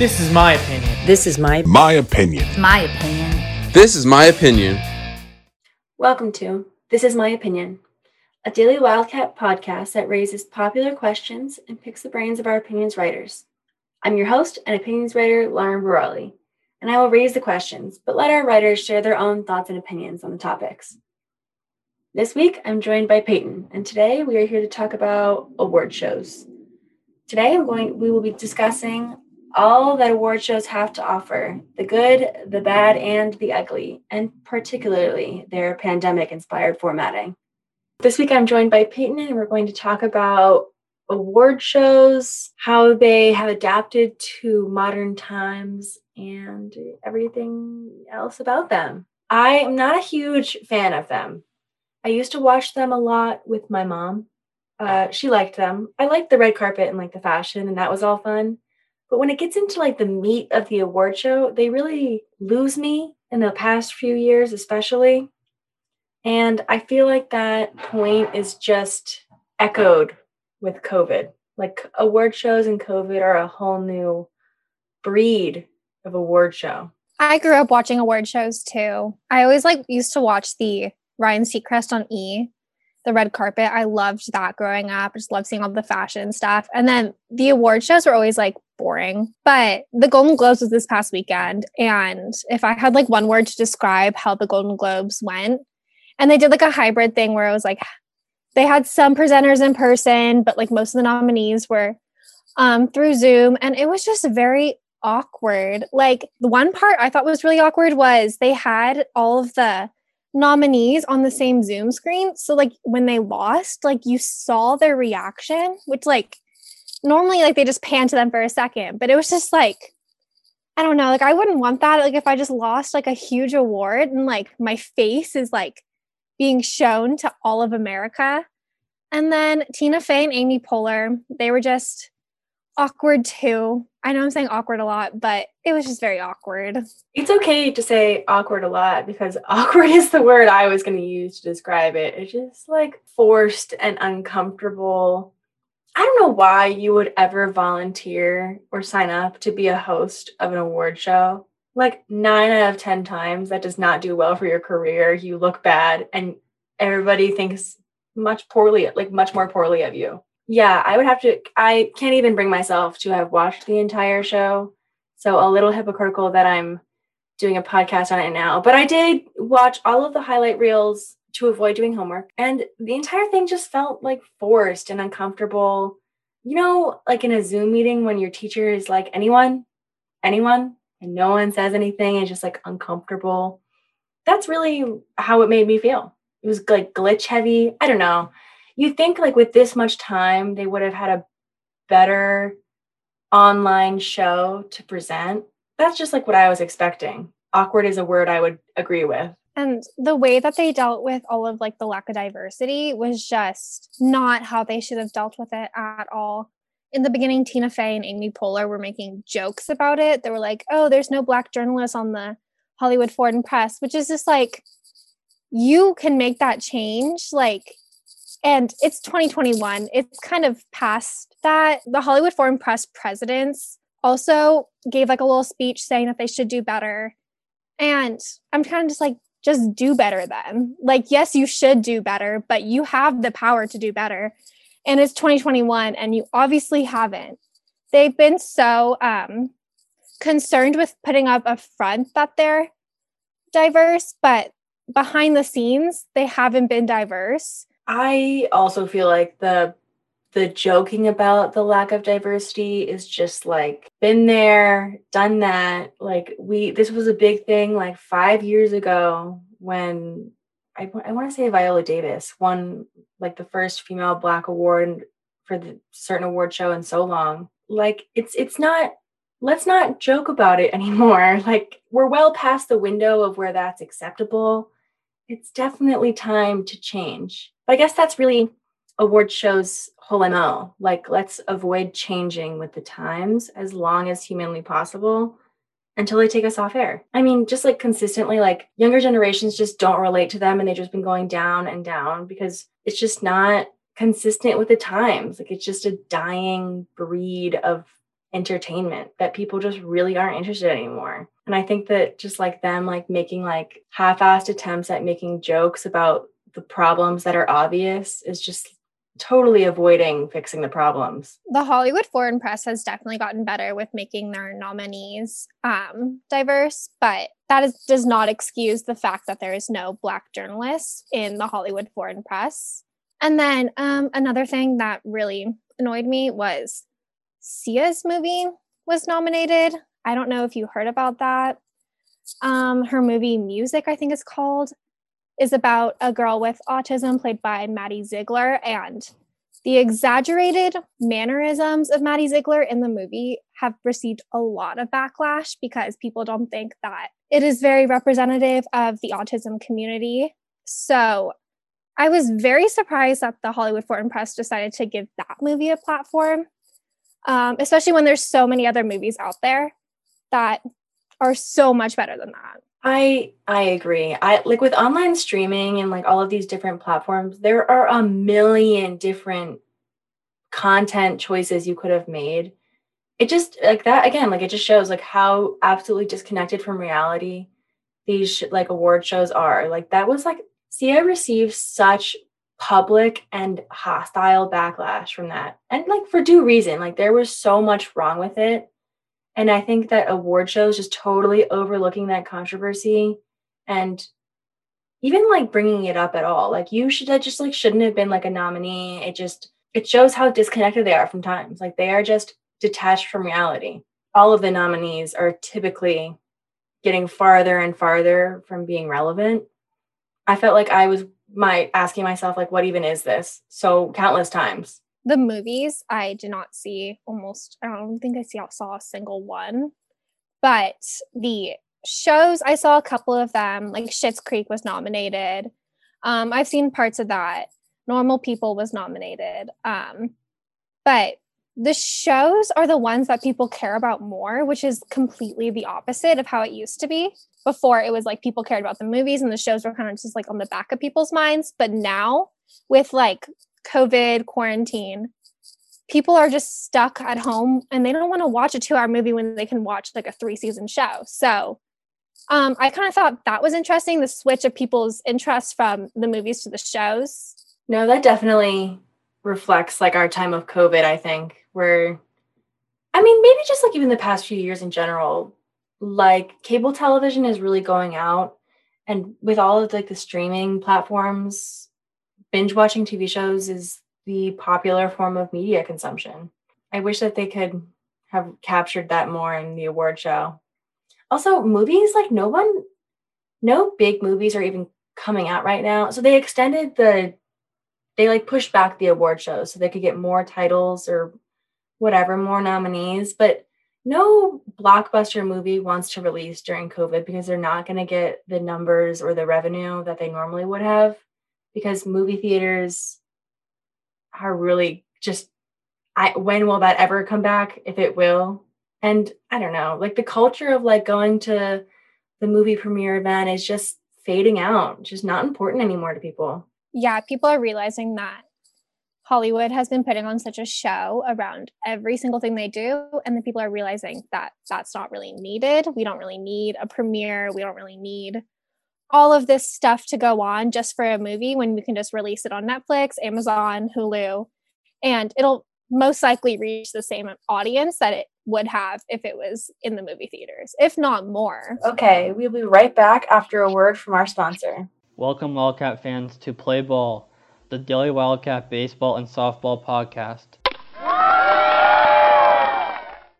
This is my opinion. This is my My opinion. My opinion. This is my opinion. Welcome to This Is My Opinion, a daily Wildcat podcast that raises popular questions and picks the brains of our opinions writers. I'm your host and opinions writer, Lauren Borelli, and I will raise the questions, but let our writers share their own thoughts and opinions on the topics. This week, I'm joined by Peyton, and today we are here to talk about award shows. Today, I'm going. We will be discussing all that award shows have to offer the good, the bad, and the ugly, and particularly their pandemic inspired formatting. This week, I'm joined by Peyton, and we're going to talk about award shows, how they have adapted to modern times, and everything else about them. I am not a huge fan of them. I used to watch them a lot with my mom. Uh, she liked them. I liked the red carpet and like the fashion, and that was all fun. But when it gets into like the meat of the award show, they really lose me in the past few years, especially. And I feel like that point is just echoed with COVID. Like award shows and COVID are a whole new breed of award show. I grew up watching award shows too. I always like used to watch the Ryan Seacrest on E the red carpet. I loved that growing up. Just loved seeing all the fashion stuff. And then the award shows were always like boring. But the Golden Globes was this past weekend. And if I had like one word to describe how the Golden Globes went, and they did like a hybrid thing where it was like they had some presenters in person, but like most of the nominees were um, through Zoom. And it was just very awkward. Like the one part I thought was really awkward was they had all of the nominees on the same Zoom screen. So like when they lost, like you saw their reaction, which like normally like they just pan to them for a second, but it was just like I don't know, like I wouldn't want that like if I just lost like a huge award and like my face is like being shown to all of America. And then Tina Fey and Amy Poehler, they were just awkward too. I know I'm saying awkward a lot, but it was just very awkward. It's okay to say awkward a lot because awkward is the word I was going to use to describe it. It's just like forced and uncomfortable. I don't know why you would ever volunteer or sign up to be a host of an award show. Like nine out of 10 times, that does not do well for your career. You look bad and everybody thinks much poorly, like much more poorly of you yeah, I would have to. I can't even bring myself to have watched the entire show. So a little hypocritical that I'm doing a podcast on it now. But I did watch all of the highlight reels to avoid doing homework. And the entire thing just felt like forced and uncomfortable. You know, like in a Zoom meeting when your teacher is like, anyone, anyone, and no one says anything, and just like uncomfortable. That's really how it made me feel. It was like glitch heavy. I don't know you think like with this much time they would have had a better online show to present? That's just like what i was expecting. Awkward is a word i would agree with. And the way that they dealt with all of like the lack of diversity was just not how they should have dealt with it at all. In the beginning tina fey and amy poehler were making jokes about it. They were like oh there's no black journalists on the hollywood foreign press which is just like you can make that change like and it's 2021 it's kind of past that. The hollywood foreign press presidents also gave like a little speech saying that they should do better. And i'm kind of just like just do better then. Like yes you should do better but you have the power to do better. And it's 2021 and you obviously haven't. They've been so um concerned with putting up a front that they're diverse but behind the scenes they haven't been diverse I also feel like the the joking about the lack of diversity is just like been there, done that. Like we this was a big thing like 5 years ago when I, I want to say Viola Davis won like the first female black award for the certain award show in so long. Like it's it's not let's not joke about it anymore. Like we're well past the window of where that's acceptable. It's definitely time to change. I guess that's really award shows whole MO. Like, let's avoid changing with the times as long as humanly possible until they take us off air. I mean, just like consistently, like younger generations just don't relate to them and they've just been going down and down because it's just not consistent with the times. Like, it's just a dying breed of entertainment that people just really aren't interested anymore. And I think that just like them like making like half-assed attempts at making jokes about the problems that are obvious is just totally avoiding fixing the problems. The Hollywood Foreign Press has definitely gotten better with making their nominees um, diverse, but that is, does not excuse the fact that there is no Black journalists in the Hollywood Foreign Press. And then um, another thing that really annoyed me was Sia's movie was nominated. I don't know if you heard about that. Um, her movie Music, I think is called, is about a girl with autism played by Maddie Ziegler. And the exaggerated mannerisms of Maddie Ziegler in the movie have received a lot of backlash because people don't think that it is very representative of the autism community. So I was very surprised that the Hollywood Foreign Press decided to give that movie a platform, um, especially when there's so many other movies out there that are so much better than that. I I agree. I like with online streaming and like all of these different platforms, there are a million different content choices you could have made. It just like that again, like it just shows like how absolutely disconnected from reality these sh- like award shows are. Like that was like Sia received such public and hostile backlash from that. And like for due reason. Like there was so much wrong with it and I think that award shows just totally overlooking that controversy and even like bringing it up at all. Like you should that just like shouldn't have been like a nominee. It just it shows how disconnected they are from times. Like they are just detached from reality. All of the nominees are typically getting farther and farther from being relevant. I felt like I was my asking myself like what even is this so countless times the movies I did not see almost I don't think I saw a single one. But the shows I saw a couple of them, like Schitt's Creek was nominated. Um, I've seen parts of that. Normal People was nominated. Um, but the shows are the ones that people care about more, which is completely the opposite of how it used to be. Before it was like people cared about the movies and the shows were kind of just like on the back of people's minds. But now with like COVID quarantine, people are just stuck at home and they don't want to watch a two hour movie when they can watch like a three season show. So um, I kind of thought that was interesting the switch of people's interest from the movies to the shows. No, that definitely reflects like our time of COVID, I think, where I mean, maybe just like even the past few years in general, like cable television is really going out. And with all of like the streaming platforms, binge watching TV shows is the popular form of media consumption. I wish that they could have captured that more in the award show. Also, movies like no one, no big movies are even coming out right now. So they extended the, they like pushed back the award shows so they could get more titles or whatever, more nominees. But no blockbuster movie wants to release during COVID because they're not going to get the numbers or the revenue that they normally would have because movie theaters are really just I when will that ever come back if it will? And I don't know, like the culture of like going to the movie premiere event is just fading out, just not important anymore to people. Yeah, people are realizing that Hollywood has been putting on such a show around every single thing they do. And the people are realizing that that's not really needed. We don't really need a premiere. We don't really need all of this stuff to go on just for a movie when we can just release it on Netflix, Amazon, Hulu, and it'll most likely reach the same audience that it would have if it was in the movie theaters, if not more. Okay, we'll be right back after a word from our sponsor. Welcome, Wildcat fans, to Play Ball, the Daily Wildcat baseball and softball podcast.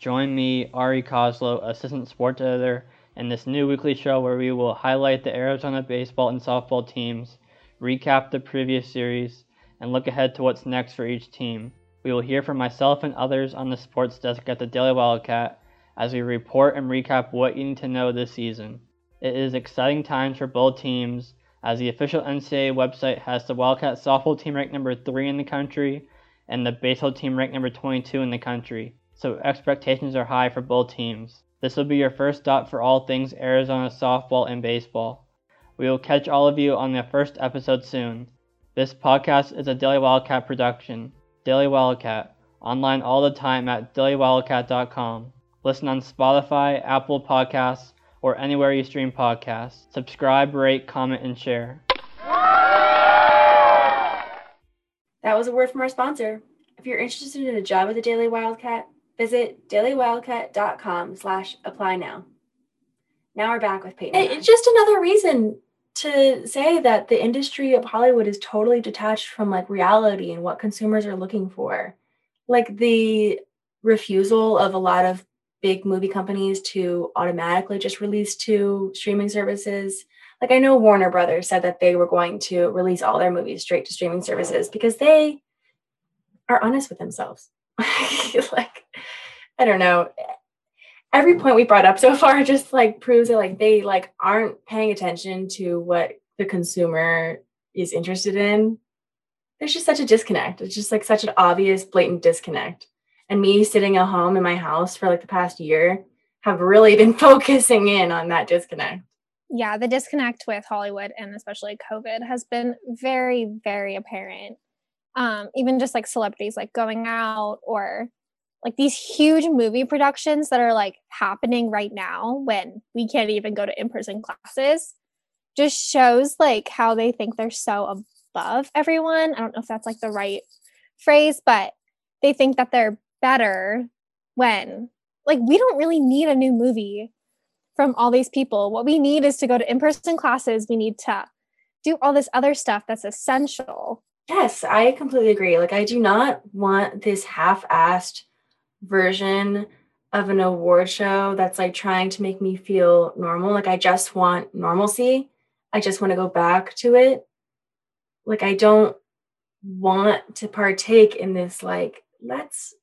Join me, Ari Koslow, assistant sports editor in this new weekly show where we will highlight the Arizona baseball and softball teams, recap the previous series, and look ahead to what's next for each team. We will hear from myself and others on the sports desk at the Daily Wildcat as we report and recap what you need to know this season. It is exciting times for both teams as the official NCAA website has the Wildcat softball team ranked number 3 in the country and the baseball team ranked number 22 in the country, so expectations are high for both teams. This will be your first stop for all things Arizona softball and baseball. We will catch all of you on the first episode soon. This podcast is a Daily Wildcat production. Daily Wildcat, online all the time at dailywildcat.com. Listen on Spotify, Apple Podcasts, or anywhere you stream podcasts. Subscribe, rate, comment, and share. That was a word from our sponsor. If you're interested in a job at the Daily Wildcat, visit dailywildcat.com slash apply now. Now we're back with Peyton. It's just another reason to say that the industry of Hollywood is totally detached from like reality and what consumers are looking for. Like the refusal of a lot of big movie companies to automatically just release to streaming services. Like I know Warner Brothers said that they were going to release all their movies straight to streaming services because they are honest with themselves. like I don't know. Every point we brought up so far just like proves that like they like aren't paying attention to what the consumer is interested in. There's just such a disconnect. It's just like such an obvious, blatant disconnect and me sitting at home in my house for like the past year have really been focusing in on that disconnect. Yeah, the disconnect with Hollywood and especially COVID has been very, very apparent. Um, even just like celebrities like going out or like these huge movie productions that are like happening right now when we can't even go to in-person classes just shows like how they think they're so above everyone. I don't know if that's like the right phrase, but they think that they're better when like we don't really need a new movie from all these people. What we need is to go to in-person classes. We need to do all this other stuff that's essential. Yes, I completely agree. Like I do not want this half-assed version of an award show that's like trying to make me feel normal. Like I just want normalcy. I just want to go back to it. Like I don't want to partake in this like let's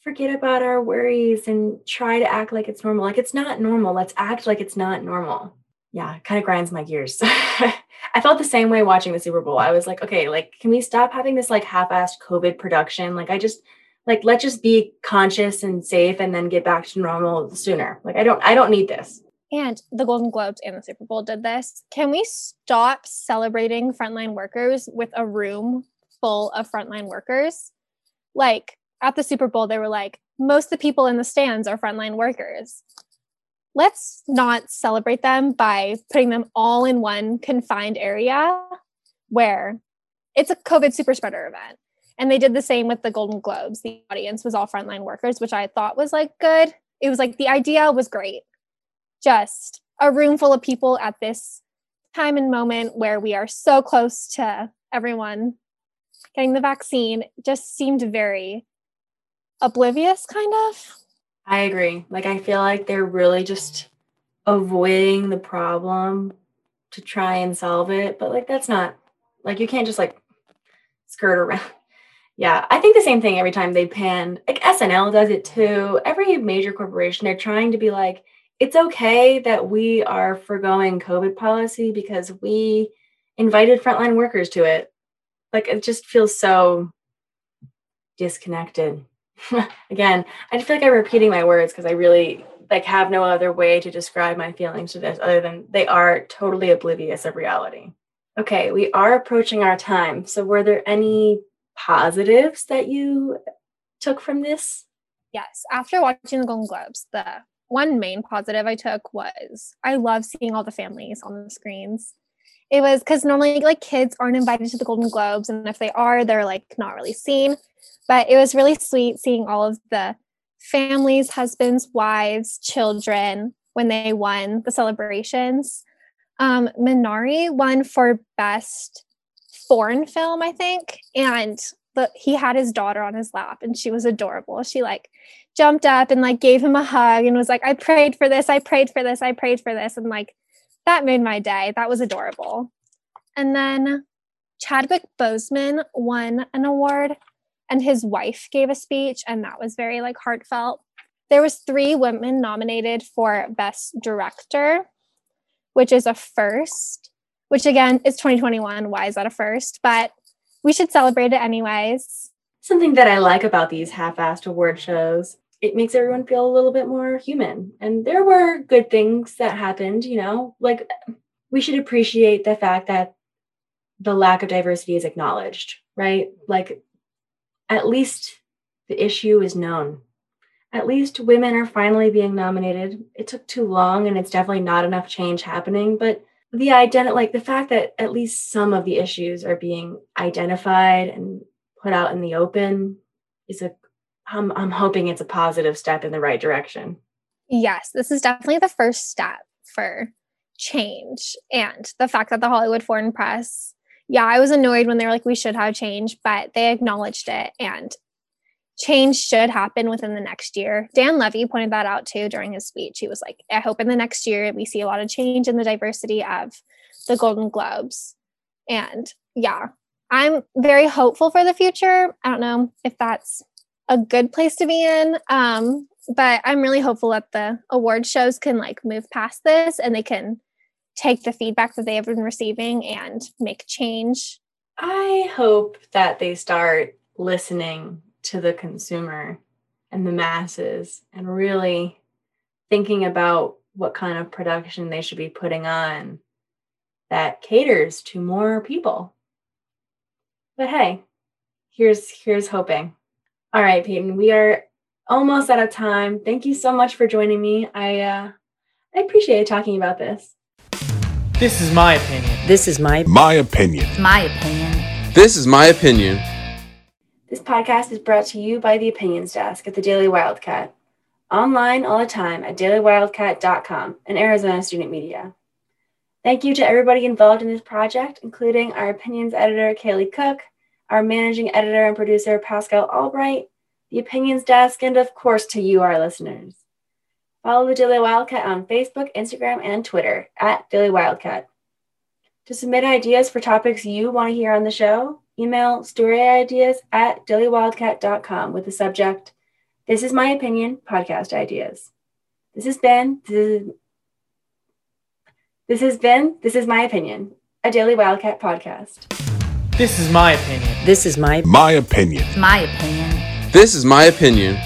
forget about our worries and try to act like it's normal. Like it's not normal. Let's act like it's not normal. Yeah, kind of grinds my gears. I felt the same way watching the Super Bowl. I was like, okay, like, can we stop having this like half-assed COVID production? Like, I just like let's just be conscious and safe and then get back to normal sooner. Like, I don't, I don't need this. And the Golden Globes and the Super Bowl did this. Can we stop celebrating frontline workers with a room full of frontline workers? Like, at the Super Bowl, they were like, most of the people in the stands are frontline workers. Let's not celebrate them by putting them all in one confined area where it's a COVID super spreader event. And they did the same with the Golden Globes. The audience was all frontline workers, which I thought was like good. It was like the idea was great. Just a room full of people at this time and moment where we are so close to everyone getting the vaccine just seemed very oblivious kind of i agree. Like i feel like they're really just avoiding the problem to try and solve it but like that's not like you can't just like skirt around. Yeah i think the same thing every time they pan like snl does it too. Every major corporation they're trying to be like it's okay that we are foregoing covid policy because we invited frontline workers to it. Like it just feels so disconnected again, I just feel like I'm repeating my words because I really like have no other way to describe my feelings to this other than they are totally oblivious of reality. Okay, we are approaching our time. So were there any positives that you took from this? Yes. After watching the Golden Globes, the one main positive I took was I love seeing all the families on the screens. It was because normally like kids aren't invited to the Golden Globes, and if they are, they're like not really seen. But it was really sweet seeing all of the families, husbands, wives, children when they won the celebrations. Um, Minari won for best foreign film, I think, and the, he had his daughter on his lap, and she was adorable. She like jumped up and like gave him a hug and was like, "I prayed for this. I prayed for this. I prayed for this," and like that made my day. That was adorable. And then Chadwick Boseman won an award and his wife gave a speech and that was very like heartfelt there was three women nominated for best director which is a first which again is 2021 why is that a first but we should celebrate it anyways something that i like about these half-assed award shows it makes everyone feel a little bit more human and there were good things that happened you know like we should appreciate the fact that the lack of diversity is acknowledged right like at least The issue is known. At least women are finally being nominated. It took too long and it's definitely not enough change happening, but the ident like the fact that at least some of the issues are being identified and put out in the open is a I'm, I'm hoping it's a positive step in the right direction. Yes, this is definitely the first step for change. And the fact that the Hollywood Foreign Press, yeah, I was annoyed when they were like, we should have change, but they acknowledged it and change should happen within the next year. Dan Levy pointed that out too during his speech. He was like, I hope in the next year we see a lot of change in the diversity of the Golden Globes. And yeah, I'm very hopeful for the future. I don't know if that's a good place to be in. Um, but I'm really hopeful that the award shows can like move past this and they can take the feedback that they have been receiving and make change. I hope that they start listening to the consumer and the masses and really thinking about what kind of production they should be putting on that caters to more people. But hey, here's here's hoping. All right, Peyton, we are almost out of time. Thank you so much for joining me. I uh, I appreciate talking about this. This is my opinion. This is my My opinion. my opinion. This is my opinion. This podcast is brought to you by the Opinions Desk at the Daily Wildcat. Online all the time at dailywildcat.com and Arizona Student Media. Thank you to everybody involved in this project, including our opinions editor, Kaylee Cook, our managing editor and producer, Pascal Albright, the Opinions Desk, and of course to you, our listeners. Follow the Daily Wildcat on Facebook, Instagram, and Twitter at Daily Wildcat. To submit ideas for topics you want to hear on the show, email storyideas at dailywildcat.com with the subject, This is My Opinion, Podcast Ideas. This has been, this is, this has been, This is My Opinion, a Daily Wildcat podcast. This is my opinion. This is my My opinion. my opinion. This is my opinion.